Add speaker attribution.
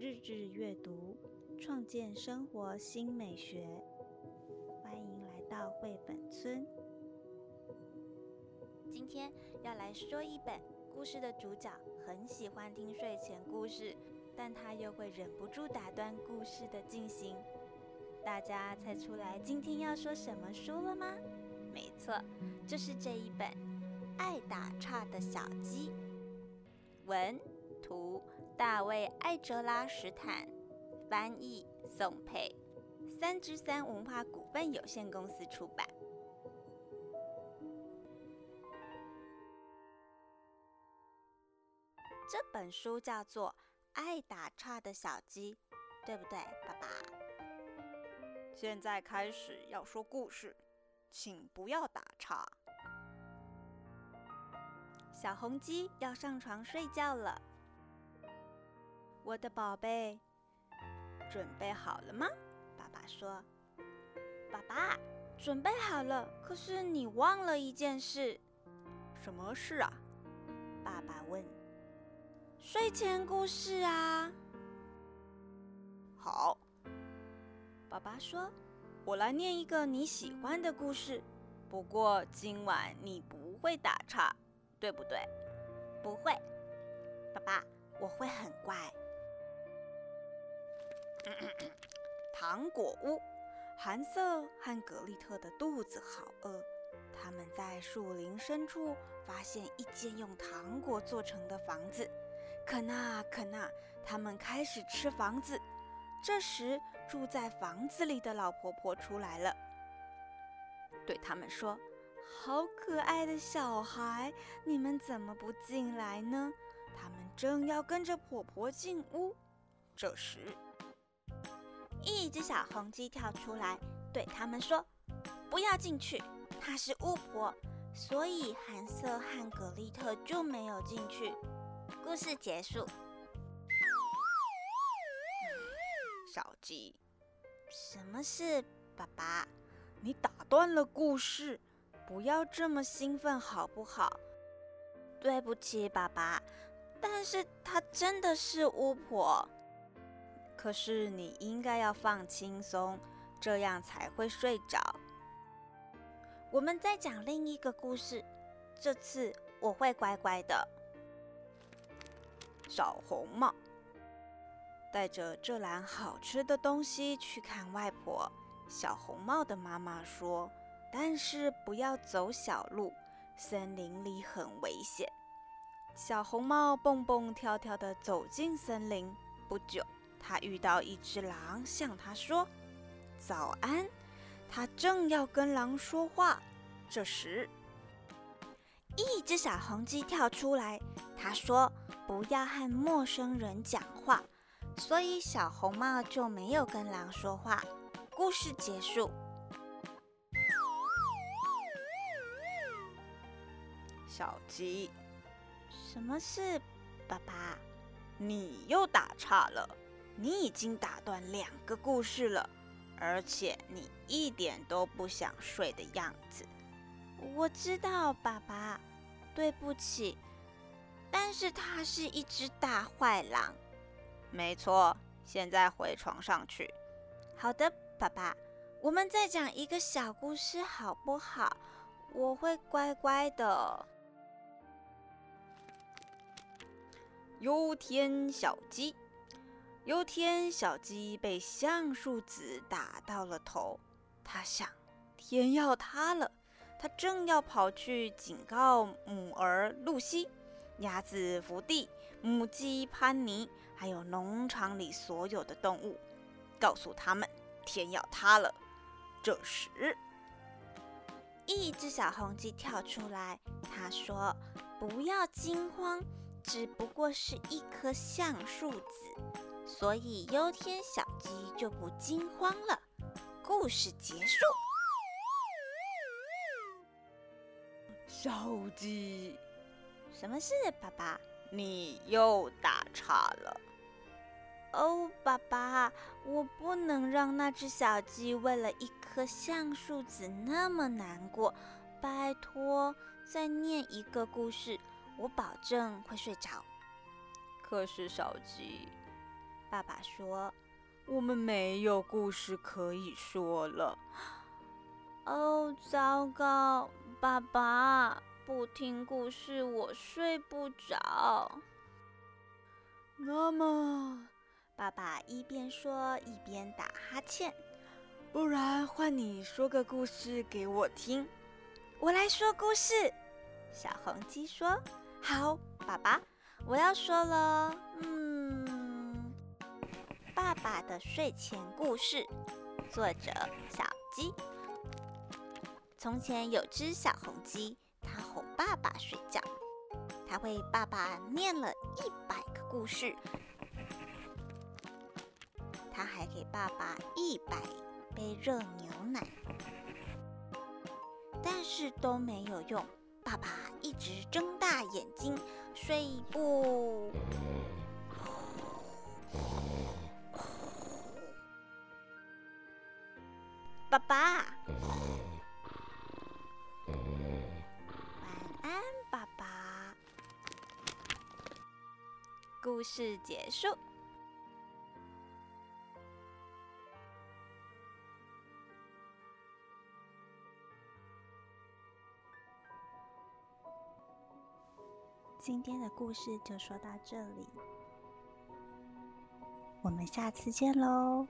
Speaker 1: 日日阅读，创建生活新美学。欢迎来到绘本村。今天要来说一本故事的主角很喜欢听睡前故事，但他又会忍不住打断故事的进行。大家猜出来今天要说什么书了吗？没错，就是这一本《爱打岔的小鸡》。文图大卫·艾哲拉史坦，翻译宋佩，三之三文化股份有限公司出版。这本书叫做《爱打岔的小鸡》，对不对，爸爸？
Speaker 2: 现在开始要说故事，请不要打岔。
Speaker 1: 小红鸡要上床睡觉了，我的宝贝，准备好了吗？爸爸说：“爸爸，准备好了。可是你忘了一件事，
Speaker 2: 什么事啊？”
Speaker 1: 爸爸问。“睡前故事啊。”
Speaker 2: 好，
Speaker 1: 爸爸说：“我来念一个你喜欢的故事，不过今晚你不会打岔。”对不对？不会，爸爸，我会很乖。
Speaker 2: 糖果屋，韩瑟和格丽特的肚子好饿，他们在树林深处发现一间用糖果做成的房子，啃啊啃啊，他们开始吃房子。这时，住在房子里的老婆婆出来了，对他们说。好可爱的小孩，你们怎么不进来呢？他们正要跟着婆婆进屋。这时，
Speaker 1: 一只小红鸡跳出来，对他们说：“不要进去，她是巫婆。”所以韩瑟和格丽特就没有进去。故事结束。
Speaker 2: 小鸡，
Speaker 1: 什么事，爸爸？
Speaker 2: 你打断了故事。不要这么兴奋，好不好？
Speaker 1: 对不起，爸爸。但是她真的是巫婆。
Speaker 2: 可是你应该要放轻松，这样才会睡着。
Speaker 1: 我们再讲另一个故事，这次我会乖乖的。
Speaker 2: 小红帽带着这篮好吃的东西去看外婆。小红帽的妈妈说。但是不要走小路，森林里很危险。小红帽蹦蹦跳跳地走进森林。不久，他遇到一只狼，向他说：“早安。”他正要跟狼说话，这时，
Speaker 1: 一只小红鸡跳出来。他说：“不要和陌生人讲话。”所以小红帽就没有跟狼说话。故事结束。
Speaker 2: 小鸡，
Speaker 1: 什么事，爸爸？
Speaker 2: 你又打岔了。你已经打断两个故事了，而且你一点都不想睡的样子。
Speaker 1: 我知道，爸爸，对不起。但是它是一只大坏狼。
Speaker 2: 没错，现在回床上去。
Speaker 1: 好的，爸爸。我们再讲一个小故事，好不好？我会乖乖的。
Speaker 2: 忧天小鸡，有天小鸡被橡树籽打到了头。它想，天要塌了。它正要跑去警告母儿露西、鸭子福地、母鸡潘尼，还有农场里所有的动物，告诉他们天要塌了。这时，
Speaker 1: 一只小红鸡跳出来，它说：“不要惊慌。”只不过是一颗橡树籽，所以忧天小鸡就不惊慌了。故事结束。
Speaker 2: 小鸡，
Speaker 1: 什么事，爸爸？
Speaker 2: 你又打岔了。
Speaker 1: 哦，爸爸，我不能让那只小鸡为了一颗橡树籽那么难过。拜托，再念一个故事。我保证会睡着。
Speaker 2: 可是小鸡，
Speaker 1: 爸爸说：“
Speaker 2: 我们没有故事可以说了。”
Speaker 1: 哦，糟糕！爸爸不听故事，我睡不着。
Speaker 2: 那么，
Speaker 1: 爸爸一边说一边打哈欠。
Speaker 2: 不然换你说个故事给我听。
Speaker 1: 我来说故事。小红鸡说：“好，爸爸，我要说了。嗯，爸爸的睡前故事，作者小鸡。从前有只小红鸡，它哄爸爸睡觉，它为爸爸念了一百个故事，它还给爸爸一百杯热牛奶，但是都没有用。爸爸一直睁大眼睛睡不。爸爸。晚安，爸爸故事结束。今天的故事就说到这里，我们下次见喽。